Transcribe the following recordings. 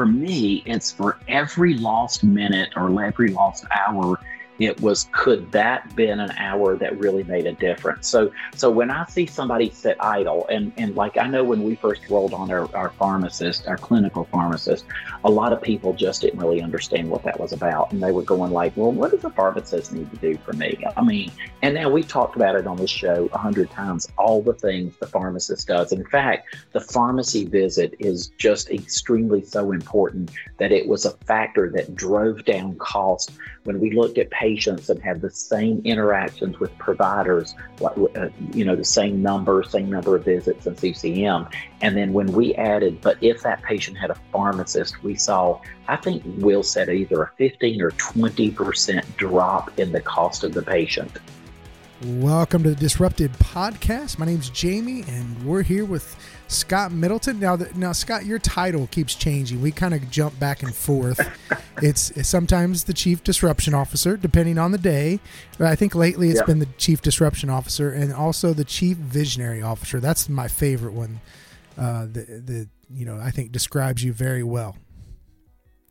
for me, it's for every lost minute or every lost hour it was could that been an hour that really made a difference? So so when i see somebody sit idle and and like i know when we first rolled on our, our pharmacist our clinical pharmacist a lot of people just didn't really understand what that was about. And they were going like well what does a pharmacist need to do for me? I mean and now we've talked about it on this show a hundred times all the things the pharmacist does. In fact the pharmacy visit is just extremely so important that it was a factor that drove down cost. When we looked at patients and have the same interactions with providers, uh, you know, the same number, same number of visits and CCM. And then when we added, but if that patient had a pharmacist, we saw, I think Will said either a 15 or 20% drop in the cost of the patient. Welcome to the Disrupted Podcast. My name's Jamie, and we're here with Scott Middleton. Now, now, Scott, your title keeps changing. We kind of jump back and forth. it's, it's, sometimes the Chief Disruption Officer, depending on the day. But I think lately it's yep. been the Chief Disruption Officer and also the Chief Visionary Officer. That's my favorite one. Uh, the, the you know I think describes you very well.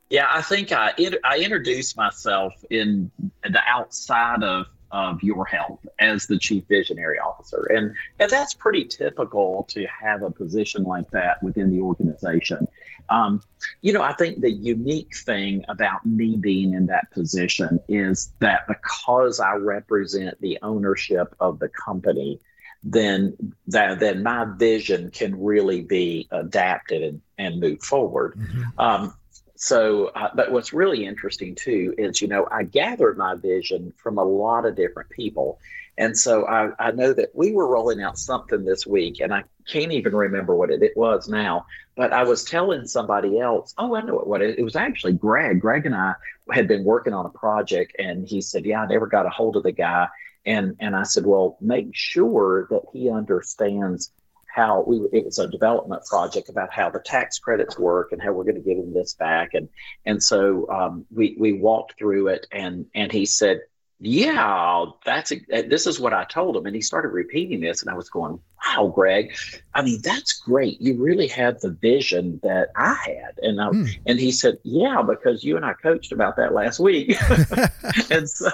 Yeah, I think I I introduced myself in the outside of of your health as the chief visionary officer. And, and that's pretty typical to have a position like that within the organization. Um, you know, I think the unique thing about me being in that position is that because I represent the ownership of the company, then that then my vision can really be adapted and, and move forward. Mm-hmm. Um, so, uh, but what's really interesting too is, you know, I gathered my vision from a lot of different people. And so I, I know that we were rolling out something this week, and I can't even remember what it, it was now. But I was telling somebody else, oh, I know what, what it, it was actually Greg. Greg and I had been working on a project, and he said, Yeah, I never got a hold of the guy. And, and I said, Well, make sure that he understands how we it was a development project about how the tax credits work and how we're going to give him this back. And and so um, we we walked through it and and he said yeah that's a, this is what i told him. And he started repeating this and i was going wow greg i mean that's great. You really had the vision that i had. And I, mm. and he said yeah because you and i coached about that last week. And so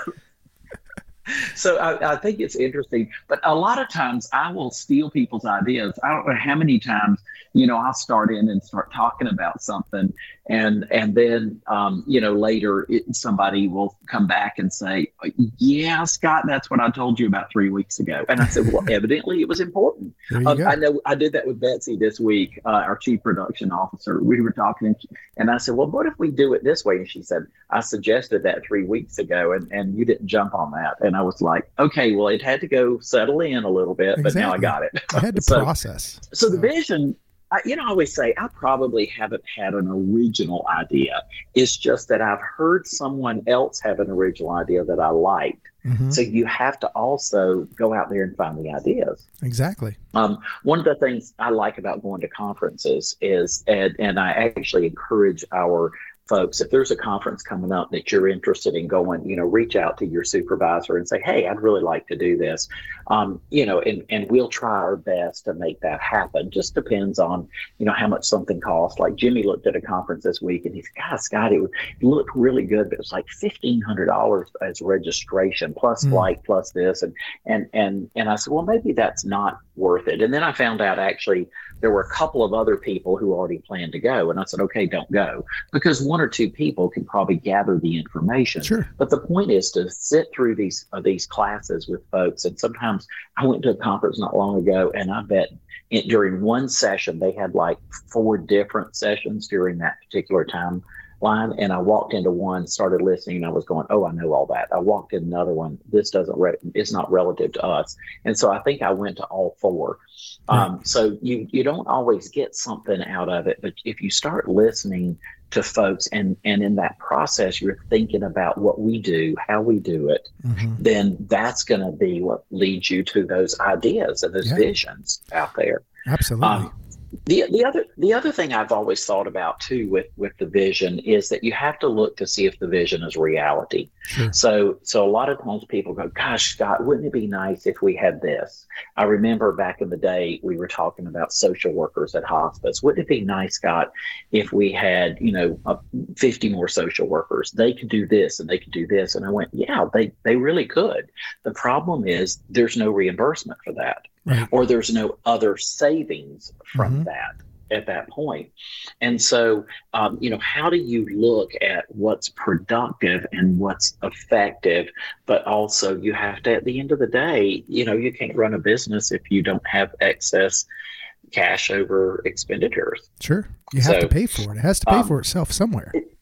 so I, I, think it's interesting. But a lot of times I will steal people's ideas. I don't know how many times, you know, I'll start in and start talking about something and and then um, you know later it, somebody will come back and say yeah scott that's what i told you about three weeks ago. And i said well evidently it was important. Um, i know i did that with betsy this week uh, our chief production officer. We were talking and i said well what if we do it this way? And she said i suggested that three weeks ago and, and you didn't jump on that. And i was like okay well it had to go settle in a little bit exactly. but now i got it. I had to so, process. so, so the vision I, you know, I always say I probably haven't had an original idea. It's just that I've heard someone else have an original idea that I liked. Mm-hmm. So you have to also go out there and find the ideas. Exactly. Um, one of the things I like about going to conferences is, and, and I actually encourage our folks, if there's a conference coming up that you're interested in going, you know, reach out to your supervisor and say, hey, I'd really like to do this. Um, you know, and, and we'll try our best to make that happen. Just depends on, you know, how much something costs. Like Jimmy looked at a conference this week and he's, God, Scott, it, looked really good, but it was like $1,500 as registration plus mm. flight plus this. And, and, and, and I said, well, maybe that's not worth it. And then I found out actually there were a couple of other people who already planned to go. And I said, okay, don't go because one or two people can probably gather the information. Sure. But the point is to sit through these uh, these classes with folks. And sometimes I went to a conference not long ago, and I bet it, during one session they had like four different sessions during that particular time line and I walked into one, started listening, and I was going, "Oh, I know all that." I walked in another one. This doesn't re- it's not relative to us, and so I think I went to all four. Um, so you you don't always get something out of it, but if you start listening to folks and and in that process you're thinking about what we do how we do it mm-hmm. then that's going to be what leads you to those ideas and those yeah. visions out there absolutely um, the the other the other thing I've always thought about too with with the vision is that you have to look to see if the vision is reality. Sure. So so a lot of times people go, "Gosh, Scott, wouldn't it be nice if we had this?" I remember back in the day we were talking about social workers at hospice. Wouldn't it be nice, Scott, if we had you know uh, 50 more social workers? They could do this and they could do this. And I went, "Yeah, they they really could." The problem is there's no reimbursement for that right. or there's no other savings from mm-hmm. that at that point. And so, um, you know, how do you look at what's productive and what's effective? But also, you have to, at the end of the day, you know, you can't run a business if you don't have excess cash over expenditures. Sure. You have so, to pay for it. It has to pay um, for itself somewhere. It,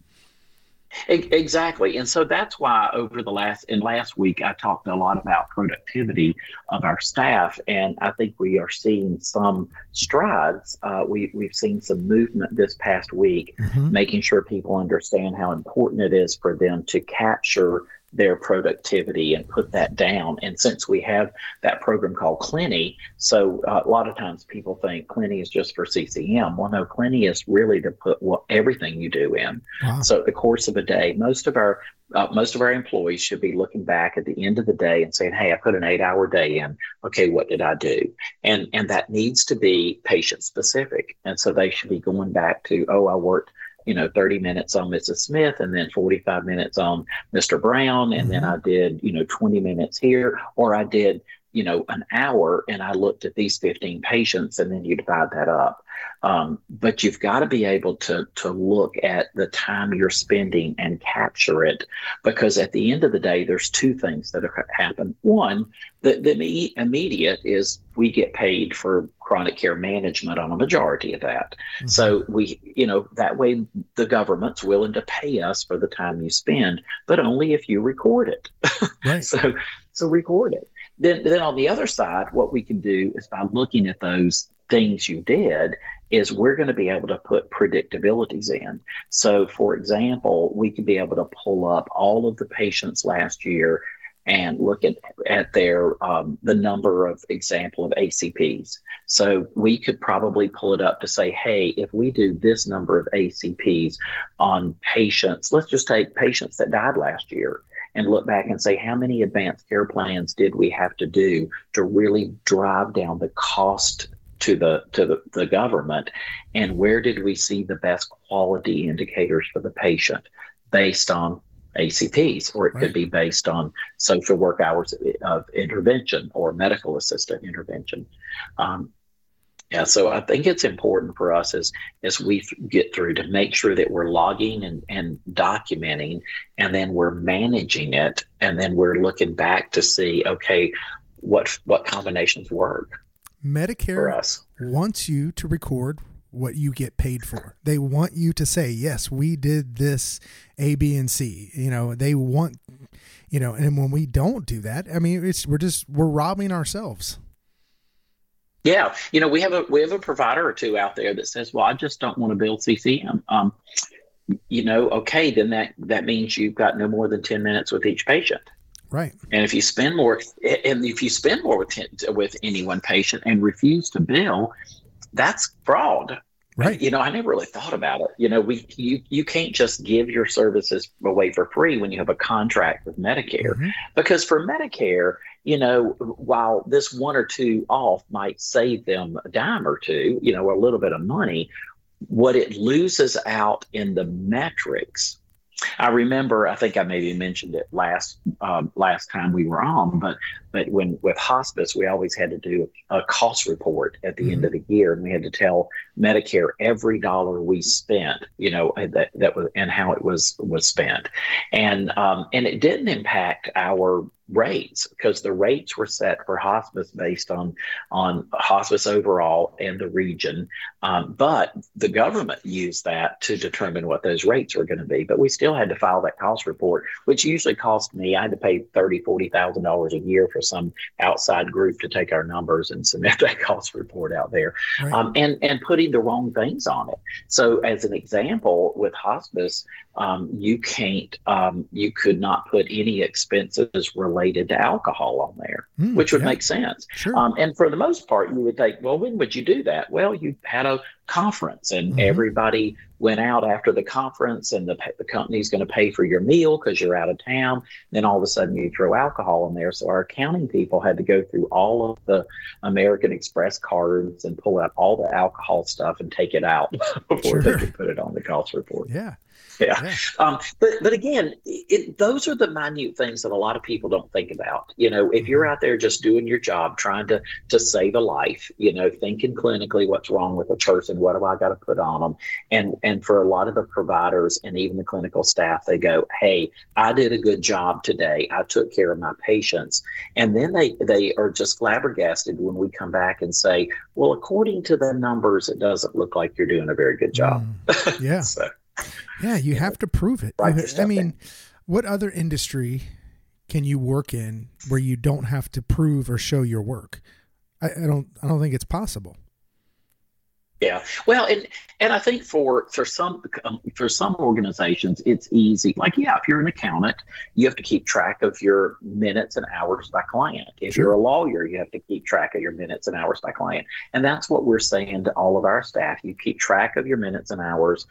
Exactly. And so that's why over the last, and last week, I talked a lot about productivity of our staff. And I think we are seeing some strides. Uh, we, we've seen some movement this past week, mm-hmm. making sure people understand how important it is for them to capture their productivity and put that down. And since we have that program called Clinny, so uh, a lot of times people think Clinny is just for CCM. Well, no, Clinny is really to put what, everything you do in. Wow. So the course of a day, most of our uh, most of our employees should be looking back at the end of the day and saying, "Hey, I put an eight-hour day in. Okay, what did I do?" And and that needs to be patient specific. And so they should be going back to, "Oh, I worked." You know, 30 minutes on Mrs. Smith and then 45 minutes on Mr. Brown. And mm-hmm. then I did, you know, 20 minutes here, or I did, you know, an hour and I looked at these 15 patients and then you divide that up. Um, but you've got to be able to, to look at the time you're spending and capture it because at the end of the day, there's two things that happen. One, the, the immediate is we get paid for chronic care management on a majority of that. Mm-hmm. So we, you know, that way the government's willing to pay us for the time you spend, but only if you record it. Right. so, so record it. Then, then on the other side, what we can do is by looking at those things you did is we're going to be able to put predictabilities in. So, for example, we could be able to pull up all of the patients last year and look at, at their um, the number of example of ACPs. So we could probably pull it up to say, hey, if we do this number of ACPs on patients, let's just take patients that died last year and look back and say how many advanced care plans did we have to do to really drive down the cost to the to the, the government and where did we see the best quality indicators for the patient based on ACPs, or it right. could be based on social work hours of intervention or medical assistant intervention. Um, yeah, so I think it's important for us as as we get through to make sure that we're logging and, and documenting, and then we're managing it, and then we're looking back to see, okay, what what combinations work. Medicare wants you to record what you get paid for. They want you to say, yes, we did this A, B, and C. You know, they want, you know, and when we don't do that, I mean, it's we're just we're robbing ourselves. Yeah, you know, we have a we have a provider or two out there that says, "Well, I just don't want to build CCM." Um, you know, okay, then that that means you've got no more than ten minutes with each patient. Right. And if you spend more, and if you spend more with with any one patient and refuse to bill, that's fraud. Right. You know, I never really thought about it. You know, we you you can't just give your services away for free when you have a contract with Medicare. Mm-hmm. Because for Medicare, you know, while this one or two off might save them a dime or two, you know, a little bit of money, what it loses out in the metrics I remember, I think I maybe mentioned it last um, last time we were on, but but when with hospice, we always had to do a cost report at the mm-hmm. end of the year, and we had to tell Medicare every dollar we spent, you know, that that was and how it was was spent, and um, and it didn't impact our rates because the rates were set for hospice based on on hospice overall and the region. Um, but the government used that to determine what those rates were going to be but we still had to file that cost report which usually cost me i had to pay thirty forty thousand dollars a year for some outside group to take our numbers and submit that cost report out there. Right. um, and and putting the wrong things on it. So as an example with hospice um, you can't um, you could not put any expenses related to alcohol on there, Mm, which would yeah. make sense. Sure. Um, and for the most part, you would think, well, when would you do that? Well, you had a conference and Mhm. everybody went out after the conference and the, the company's going to pay for your meal because you're out of town. Then all of a sudden you throw alcohol in there. So our accounting people had to go through all of the American Express cards and pull out all the alcohol stuff and take it out before Sure. they could put it on the cost report. yeah. Yeah. Yeah. Um, but but again, it, those are the minute things that a lot of people don't think about. You know, if you're out there just doing your job, trying to to save a life, you know, thinking clinically what's wrong with a person, what do I got to put on them, and and for a lot of the providers and even the clinical staff, they go, hey, I did a good job today. I took care of my patients, and then they they are just flabbergasted when we come back and say, well, according to the numbers, it doesn't look like you're doing a very good job. Mm, yeah. so. Yeah, you have to prove it. I mean, down. what other industry can you work in where you don't have to prove or show your work? I, I don't. I don't think it's possible. Yeah, well, and and I think for for some um, for some organizations, it's easy. Like, yeah, if you're an accountant, you have to keep track of your minutes and hours by client. If Sure. you're a lawyer, you have to keep track of your minutes and hours by client. And that's what we're saying to all of our staff. You keep track of your minutes and hours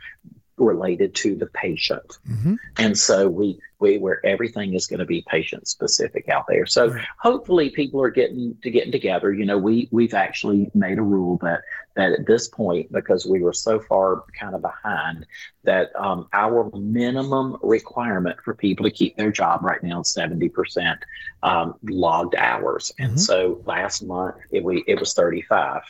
related to the patient. hmm And so we we where everything is going to be patient specific out there. So Right. hopefully people are getting to getting together. You know, we we've actually made a rule that that at this point, because we were so far kind of behind, that um, our minimum requirement for people to keep their job right now is seventy percent um, logged hours. And so last month it we it was thirty five.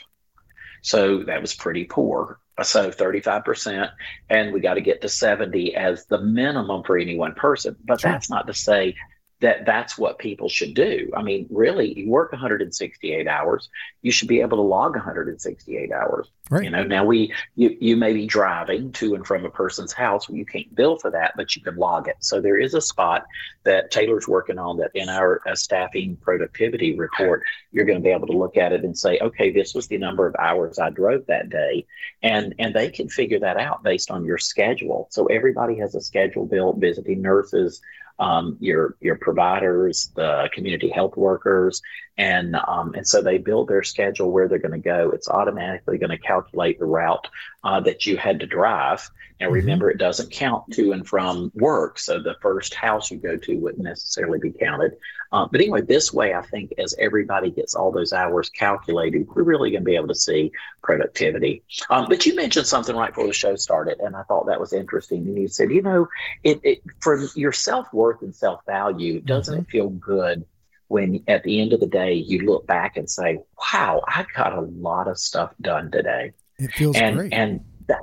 So that was pretty poor. Uh, so 35%, and we got to get to 70 as the minimum for any one person. But Sure. that's not to say that that's what people should do. I mean, really, you work 168 hours, you should be able to log 168 hours. Right. You know, now we you you may be driving to and from a person's house where you can't bill for that, but you can log it. So there is a spot that Taylor's working on that in our uh, staffing productivity report, you're going to be able to look at it and say, okay, this was the number of hours I drove that day, and and they can figure that out based on your schedule. So everybody has a schedule built. Visiting nurses, um, your your providers, the community health workers, and um, and so they build their schedule where they're going to go. It's automatically going to calculate the route uh, that you had to drive. Now Mhm. remember, it doesn't count to and from work, so the first house you go to wouldn't necessarily be counted. Uh, but anyway, this way, I think as everybody gets all those hours calculated, we're really going to be able to see productivity. Um, but you mentioned something right before the show started, and I thought that was interesting. And you said, you know, it, it for your self worth and self value, doesn't it feel good when at the end of the day you look back and say, "Wow, I got a lot of stuff done today," It feels and great. and that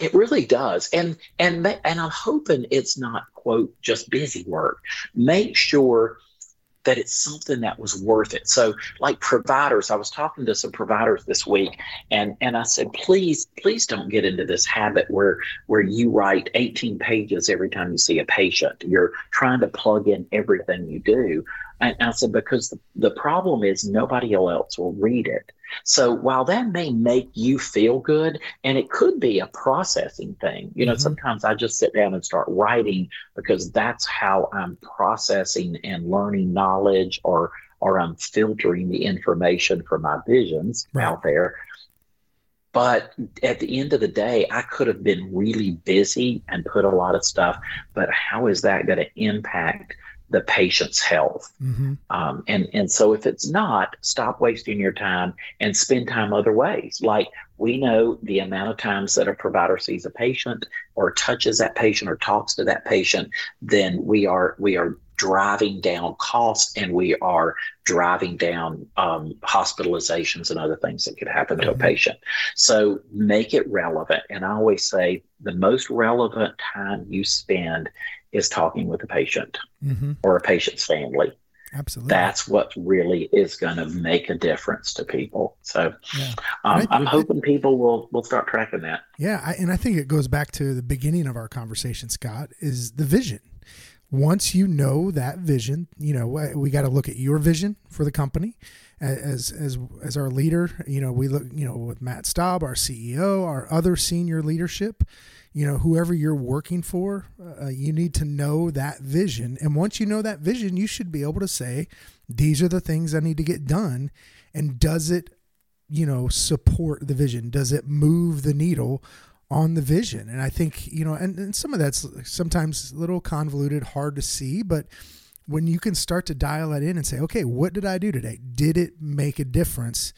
it really does. And and and I'm hoping it's not quote just busy work. Make sure that it's something that was worth it. So like providers, I was talking to some providers this week and and I said, please, please don't get into this habit where where you write 18 pages every time you see a patient. You're trying to plug in everything you do. And I said, because the, the problem is nobody else will read it. So while that may make you feel good, and it could be a processing thing, you know, Mhm. sometimes I just sit down and start writing because that's how I'm processing and learning knowledge or or I'm filtering the information from my visions Right. out there. But at the end of the day, I could have been really busy and put a lot of stuff, but how is that going to impact the patient's health? hmm Um, and and so if it's not, stop wasting your time and spend time other ways. Like we know the amount of times that a provider sees a patient or touches that patient or talks to that patient, then we are we are driving down costs and we are driving down um, hospitalizations and other things that could happen to a Mhm. patient. So make it relevant. And I always say the most relevant time you spend is talking with a patient hmm or a patient's family Absolutely. that's what really is going to make a difference to people. So Yeah. um, Right. I'm hoping people will will start tracking that. Yeah, I, and I think it goes back to the beginning of our conversation, Scott, is the vision. Once you know that vision, you know we- we got to look at your vision for the company as as as our leader. You know, we look, you know, with Matt Staub, our CEO, our other senior leadership. You know whoever you're working for uh, you need to know that vision. And once you know that vision you should be able to say these are the things i need to get done. And does it you know support the vision? Does it move the needle on the vision? And i think you know and, and some of that's sometimes a little convoluted hard to see but when you can start to dial that in and say okay what did i do today? Did it make a difference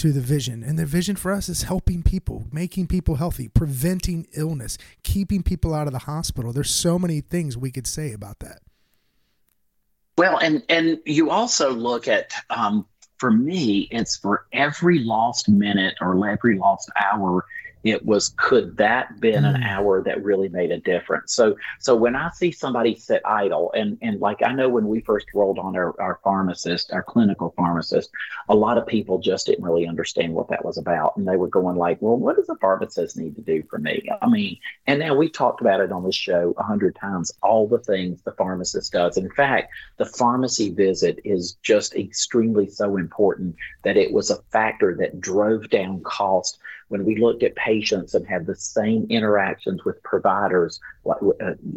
to the vision. And the vision for us is helping people, making people healthy, preventing illness, keeping people out of the hospital. There's so many things we could say about that. Well, and and you also look at um, for me, it's for every lost minute or every lost hour it was could that been an mm. hour that really made a difference? So so when i see somebody sit idle and and like i know when we first rolled on our, our pharmacist our clinical pharmacist a lot of people just didn't really understand what that was about. And they were going like well what does a pharmacist need to do for me? I mean and now we talked about it on the show a hundred times all the things the pharmacist does. In fact the pharmacy visit is just extremely so important that it was a factor that drove down cost when we looked at patients and had the same interactions with providers, uh,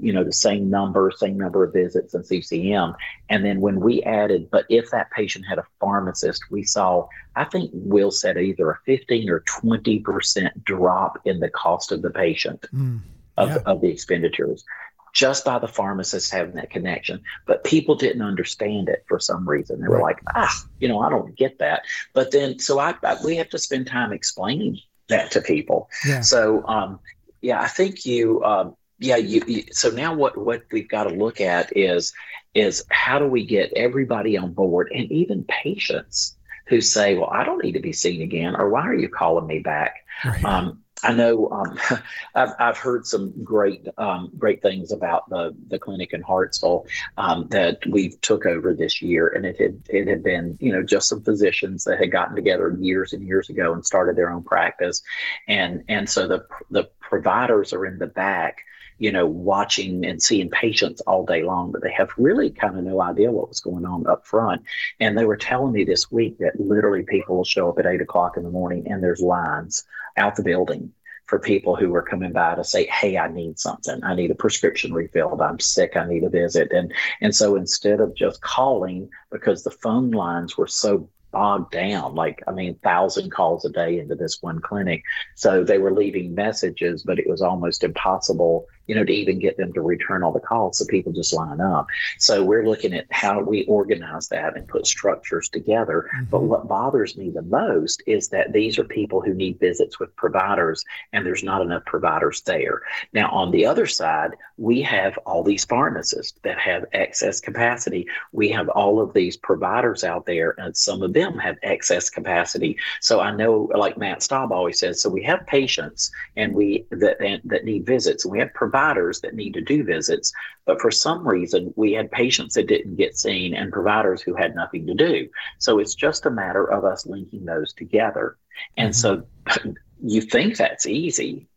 you know, the same number, same number of visits and CCM. And then when we added, but if that patient had a pharmacist, we saw, I think Will said either a 15 or 20% drop in the cost of the patient. Mm, of, yeah. of the expenditures just by the pharmacist having that connection. But people didn't understand it for some reason. They were right. like, ah, you know, I don't get that. But then, so I, I, we have to spend time explaining that to people. Yeah. So, um, yeah, I think you, um, yeah, you, you, so now what, what we've got to look at is, is how do we get everybody on board and even patients who say, well, I don't need to be seen again, or why are you calling me back? Right. Um, I know um, I've, I've heard some great um, great things about the the clinic in Hartsville um, that we took over this year, and it had it had been you know just some physicians that had gotten together years and years ago and started their own practice, and and so the the providers are in the back you know, watching and seeing patients all day long, but they have really kind of no idea what was going on up front. And they were telling me this week that literally people will show up at eight o'clock in the morning and there's lines out the building for people who are coming by to say, "Hey, I need something. I need a prescription refilled. I'm sick. I need a visit." And and so instead of just calling because the phone lines were so bogged down like i mean thousand calls a day into this one clinic so they were leaving messages but it was almost impossible you know, to even get them to return all the calls so people just line up. So we're looking at how we organize that and put structures together. Mm-hmm. But what bothers me the most is that these are people who need visits with providers and there's not enough providers there. Now, on the other side, we have all these pharmacists that have excess capacity. We have all of these providers out there, and some of them have excess capacity. So I know, like Matt Staub always says, so we have patients and we that that need visits, and we have providers providers that need to do visits, but for some reason we had patients that didn't get seen and providers who had nothing to do. So it's just a matter of us linking those together. And mm-hmm. so you think that's easy.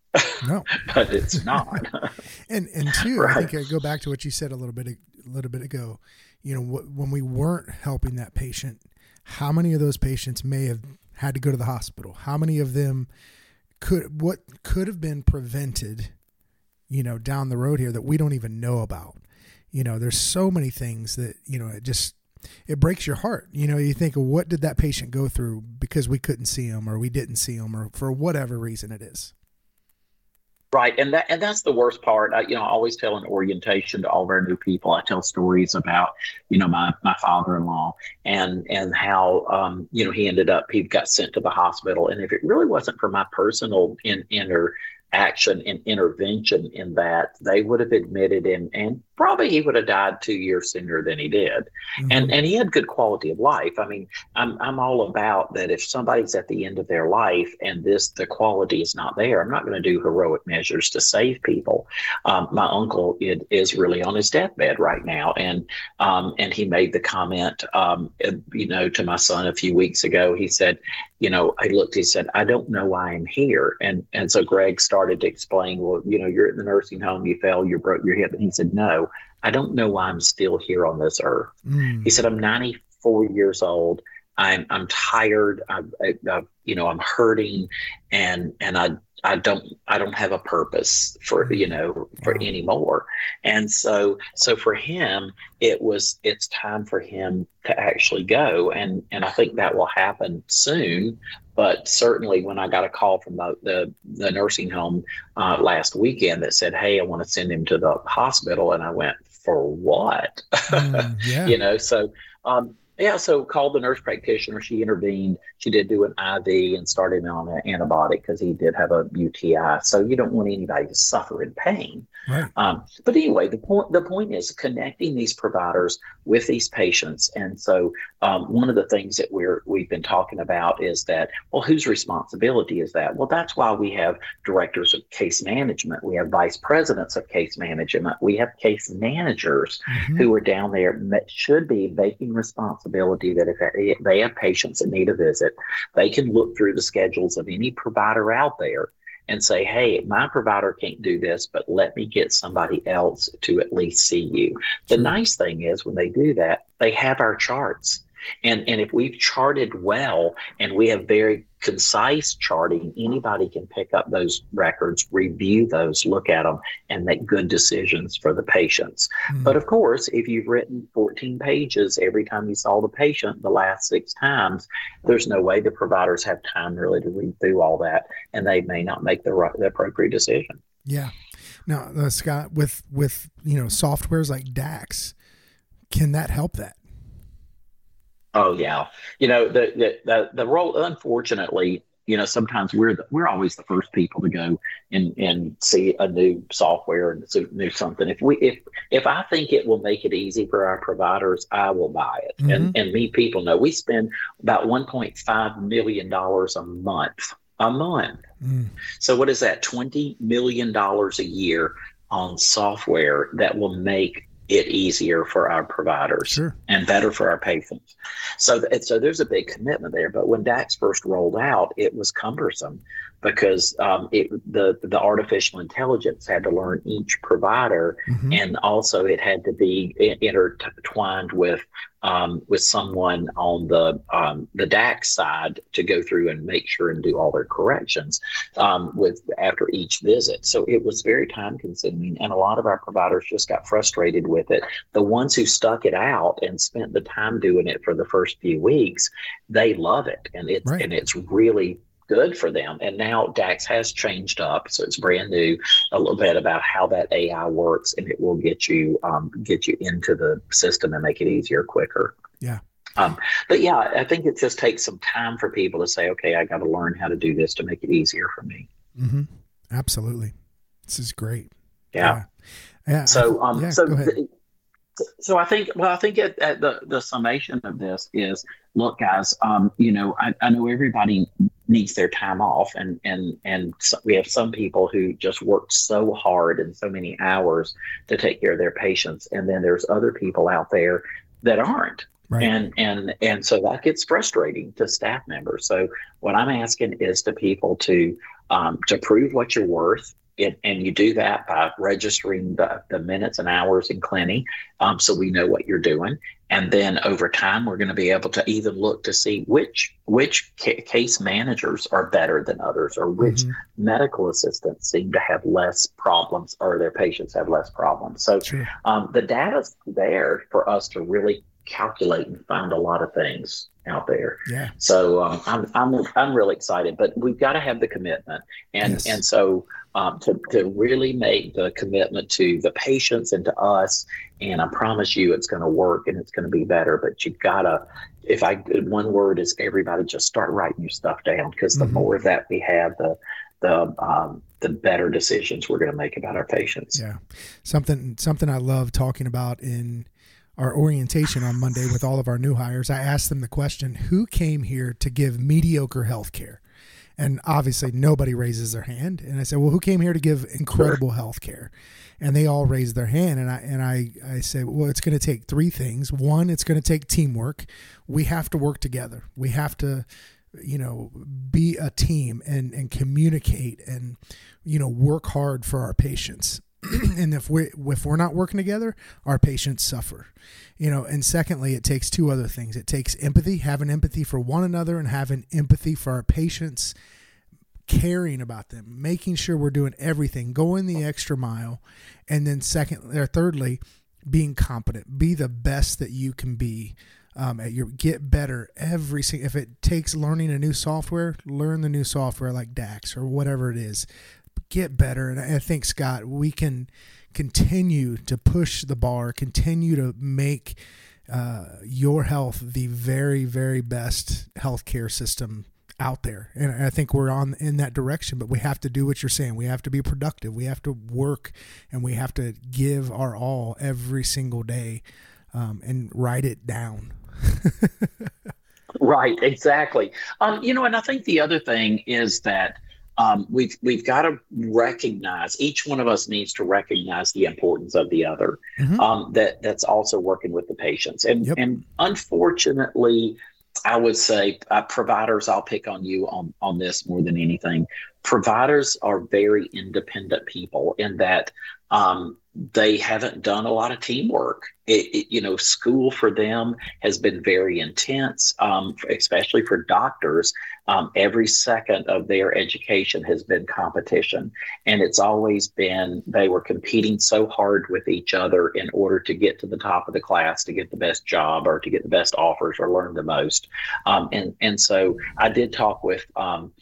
No, but it's not. and and two, right. I think I go back to what you said a little bit a little bit ago. You know, when we weren't helping that patient, how many of those patients may have had to go to the hospital? How many of them could what could have been prevented you know, down the road here that we don't even know about. You know, there's so many things that, you know, it just it breaks your heart. You know, you think, what did that patient go through because we couldn't see him or we didn't see him or for whatever reason it is. Right, and that and that's the worst part. I, you know, I always tell an orientation to all of our new people. I tell stories about, you know, my my father-in-law and and how, um, you know, he ended up he got sent to the hospital, and if it really wasn't for my personal in, inner action and intervention in that, they would have admitted him and probably he would have died two years sooner than he did. Mm-hmm. And and he had good quality of life. I mean, I'm I'm all about that if somebody's at the end of their life and this the quality is not there, I'm not going to do heroic measures to save people. Um, my uncle it, is really on his deathbed right now, and um, and he made the comment, um, you know, to my son a few weeks ago. He said, you know, I looked, he said, I don't know why I'm here. And and so Greg started to explain, well, you know, you're in the nursing home, you fell, you broke your hip. And he said, No, I don't know why I'm still here on this earth. Mm. He said, I'm 94 years old. I'm I'm tired. I, I, I, you know, I'm hurting, and and I I don't I don't have a purpose for you know for wow. anymore. And so so for him it was it's time for him to actually go and and I think that will happen soon. But certainly when I got a call from the the, the nursing home uh, last weekend that said, Hey, I want to send him to the hospital and I went, For what? Mm, yeah. you know, so um yeah, so called the nurse practitioner. She intervened. She did do an IV and started him on an antibiotic because he did have a UTI. So you don't want anybody to suffer in pain. Right. Um, but anyway, the point the point is connecting these providers with these patients. And so um, one of the things that we're we've been talking about is that well, whose responsibility is that? Well, that's why we have directors of case management. We have vice presidents of case management. We have case managers mm-hmm. who are down there that should be making responsibility that if they have patients that need a visit, they can look through the schedules of any provider out there and say, hey, my provider can't do this, but let me get somebody else to at least see you. The nice thing is when they do that, they have our charts. And, and if we've charted well and we have very concise charting, anybody can pick up those records, review those, look at them, and make good decisions for the patients. Mm-hmm. But of course, if you've written 14 pages every time you saw the patient the last six times, there's no way the providers have time really to read through all that, and they may not make the, right, the appropriate decision. Yeah. Now, uh, Scott, with with you know softwares like DAX, can that help that? Oh yeah, you know the the the, the role. Unfortunately, you know sometimes we're the, we're always the first people to go and and see a new software and new something. If we if if I think it will make it easy for our providers, I will buy it. Mm-hmm. And and me people know we spend about 1.5 million dollars a month a month. Mm. So what is that? 20 million dollars a year on software that will make it easier for our providers sure. and better for our patients. So, so there's a big commitment there. But when DAX first rolled out, it was cumbersome because um, it, the the artificial intelligence had to learn each provider, mm-hmm. and also it had to be intertwined with um, with someone on the um, the DAX side to go through and make sure and do all their corrections um, with after each visit. So it was very time consuming, and a lot of our providers just got frustrated with it. The ones who stuck it out and spent the time doing it for the first few weeks, they love it, and it's right. and it's really good for them. And now DAX has changed up, so it's brand new. A little bit about how that AI works, and it will get you um, get you into the system and make it easier, quicker. Yeah. Um, but yeah, I think it just takes some time for people to say, okay, I got to learn how to do this to make it easier for me. Mm-hmm. Absolutely, this is great. Yeah. Yeah. yeah. So, um, yeah, so so I think, well, I think at, at the the summation of this is, look, guys, um, you know, I, I know everybody needs their time off, and and and so we have some people who just work so hard and so many hours to take care of their patients, and then there's other people out there that aren't. Right. And and and so that gets frustrating to staff members. So what I'm asking is to people to um, to prove what you're worth it, and you do that by registering the, the minutes and hours in Clini um, so we know what you're doing. And then over time, we're going to be able to even look to see which which ca- case managers are better than others, or which mm-hmm. medical assistants seem to have less problems, or their patients have less problems. So um, the data's there for us to really calculate and find a lot of things out there. Yeah. So um, I'm I'm I'm really excited, but we've got to have the commitment, and yes. and so um, to to really make the commitment to the patients and to us, and I promise you it's going to work and it's going to be better. But you've got to, if I one word is everybody just start writing your stuff down because the mm-hmm. more of that we have, the the um, the better decisions we're going to make about our patients. Yeah, something something I love talking about in our orientation on Monday with all of our new hires, I asked them the question, who came here to give mediocre health care? And obviously nobody raises their hand. And I said, well, who came here to give incredible health care? And they all raised their hand. And I, and I, I said, well, it's going to take three things. One, it's going to take teamwork. We have to work together. We have to, you know, be a team and, and communicate and, you know, work hard for our patients. and if we if we're not working together, our patients suffer. You know, and secondly, it takes two other things. It takes empathy, having empathy for one another and having empathy for our patients, caring about them, making sure we're doing everything, going the extra mile, and then second or thirdly, being competent, be the best that you can be. Um, at your get better every single. If it takes learning a new software, learn the new software like DAX or whatever it is. Get better, and I think Scott, we can continue to push the bar, continue to make uh, your health the very, very best healthcare system out there. And I think we're on in that direction, but we have to do what you're saying. We have to be productive. We have to work and we have to give our all every single day um, and write it down. right, exactly. Um, you know, and I think the other thing is that um, we've we've got to recognize each one of us needs to recognize the importance of the other. Mm-hmm. Um, that that's also working with the patients, and yep. and unfortunately, I would say uh, providers. I'll pick on you on on this more than anything. Providers are very independent people in that um, they haven't done a lot of teamwork. It, it, you know, school for them has been very intense, um, especially for doctors. Um, every second of their education has been competition, and it's always been they were competing so hard with each other in order to get to the top of the class, to get the best job, or to get the best offers, or learn the most. Um, and and so I did talk with. Um,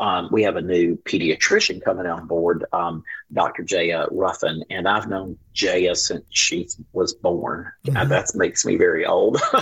um, we have a new pediatrician coming on board, um, Dr. Jaya Ruffin, and I've known known Jaya since she was born. Mm-hmm. That makes me very old,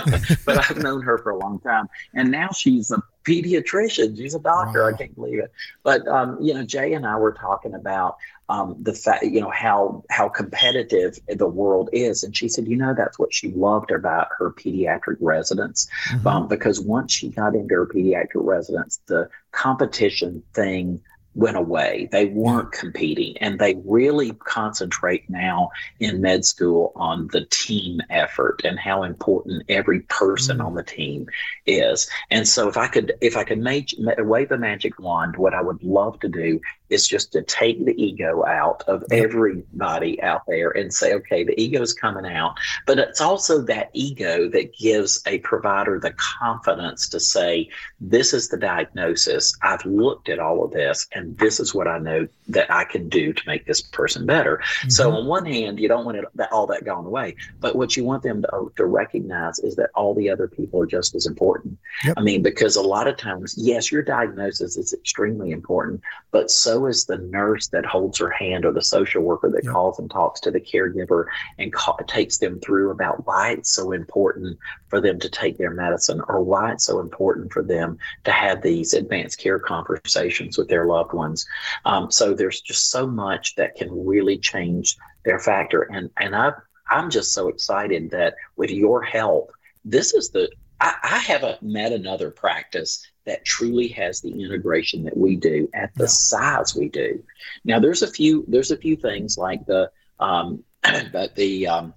but I've known her for a long time. And now she's a pediatrician. She's a doctor. Wow. I can't believe it. But um, you know, Jay and I were talking about um, the fact, you know, how how competitive the world is, and she said, you know, that's what she loved about her pediatric residence, mm-hmm. um, because once she got into her pediatric residence, the competition thing went away. They weren't competing, and they really concentrate now in med school on the team effort and how important every person mm. on the team is. And so, if I could, if I could make, wave a magic wand, what I would love to do is just to take the ego out of everybody out there and say, okay, the ego is coming out. But it's also that ego that gives a provider the confidence to say, this is the diagnosis. I've looked at all of this, and this is what I know that I can do to make this person better. Mm-hmm. So, on one hand, you don't want it, all that gone away, but what you want them to, to recognize is that all the other people are just as important. Yep. I mean, because a lot of times, yes, your diagnosis is extremely important, but so is the nurse that holds her hand or the social worker that yep. calls and talks to the caregiver and ca- takes them through about why it's so important for them to take their medicine or why it's so important for them to have these advanced care conversations with their loved ones. Um, so there's just so much that can really change their factor. And, and I, I'm just so excited that with your help, this is the I, I haven't met another practice that truly has the integration that we do at the yeah. size we do. Now, there's a few there's a few things like the um, but the um,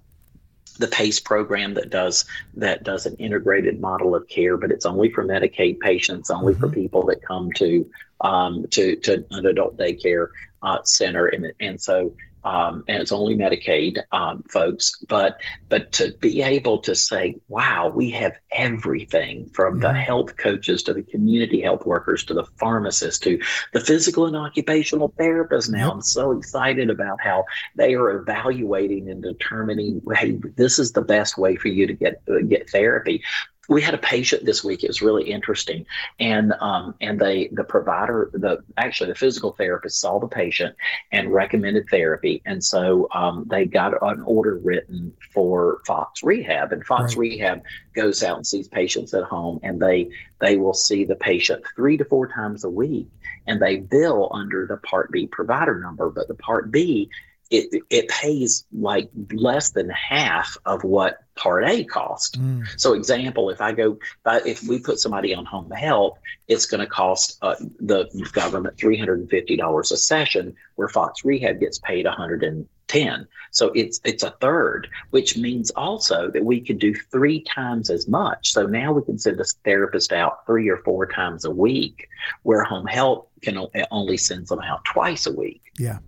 the PACE program that does that does an integrated model of care, but it's only for Medicaid patients, only mm-hmm. for people that come to um, to to an adult daycare uh, center, and and so um, and it's only Medicaid um, folks. But but to be able to say, wow, we have everything from mm-hmm. the health coaches to the community health workers to the pharmacists to the physical and occupational therapists. Now. I'm so excited about how they are evaluating and determining, hey, this is the best way for you to get uh, get therapy we had a patient this week. It was really interesting, and um, and they the provider, the actually the physical therapist saw the patient and recommended therapy, and so um, they got an order written for Fox Rehab, and Fox right. Rehab goes out and sees patients at home, and they they will see the patient three to four times a week, and they bill under the Part B provider number, but the Part B it it pays like less than half of what Part A cost. Mm. So, example, if I go, if we put somebody on home help, it's going to cost uh, the government three hundred and fifty dollars a session, where Fox Rehab gets paid one hundred and ten. So it's it's a third, which means also that we could do three times as much. So now we can send a therapist out three or four times a week, where home help can only sends them out twice a week. Yeah.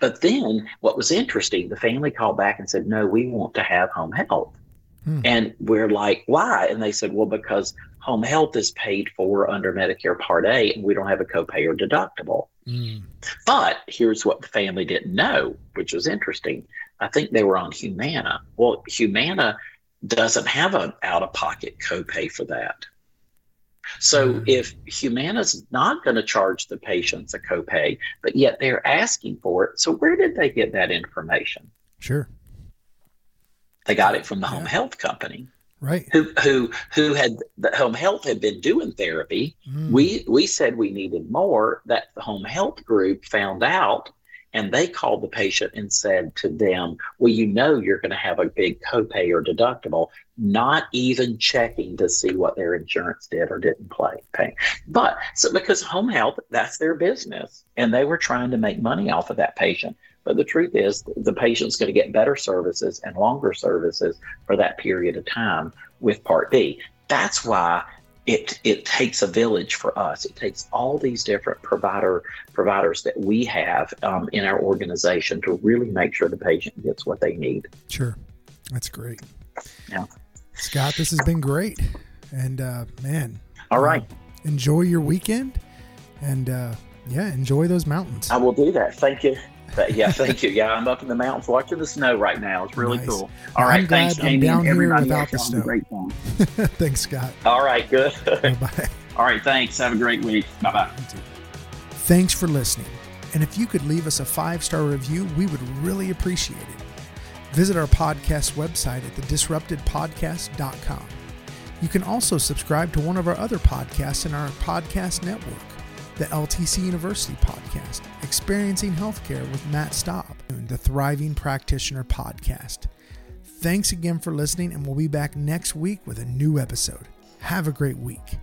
But then what was interesting, the family called back and said, no, we want to have home health. Hmm. And we're like, why? And they said, well, because home health is paid for under Medicare Part A and we don't have a copay or deductible. Mm. But here's what the family didn't know, which was interesting. I think they were on Humana. Well, Humana doesn't have an out of pocket copay for that. So if Humana's not going to charge the patients a copay, but yet they're asking for it, so where did they get that information? Sure. They got it from the home health company. Right. Who who who had the home health had been doing therapy. Mm. We we said we needed more. That the home health group found out and they called the patient and said to them, Well, you know you're going to have a big copay or deductible, not even checking to see what their insurance did or didn't play, pay. But so because home health, that's their business. And they were trying to make money off of that patient. But the truth is, the patient's going to get better services and longer services for that period of time with Part B. That's why it it takes a village for us. It takes all these different provider providers that we have um, in our organization to really make sure the patient gets what they need. Sure, that's great. Yeah, Scott, this has been great, and uh, man, all right, enjoy your weekend, and uh, yeah, enjoy those mountains. I will do that. Thank you. But yeah, thank you. Yeah, I'm up in the mountains watching the snow right now. It's really nice. cool. All right, thanks, I'm Jamie. down here without the snow. Great time. thanks, Scott. All right, good. Bye. All right, thanks. Have a great week. Bye bye. Thanks for listening. And if you could leave us a five star review, we would really appreciate it. Visit our podcast website at thedisruptedpodcast.com. You can also subscribe to one of our other podcasts in our podcast network the LTC University podcast, Experiencing Healthcare with Matt Staub, the Thriving Practitioner podcast. Thanks again for listening, and we'll be back next week with a new episode. Have a great week.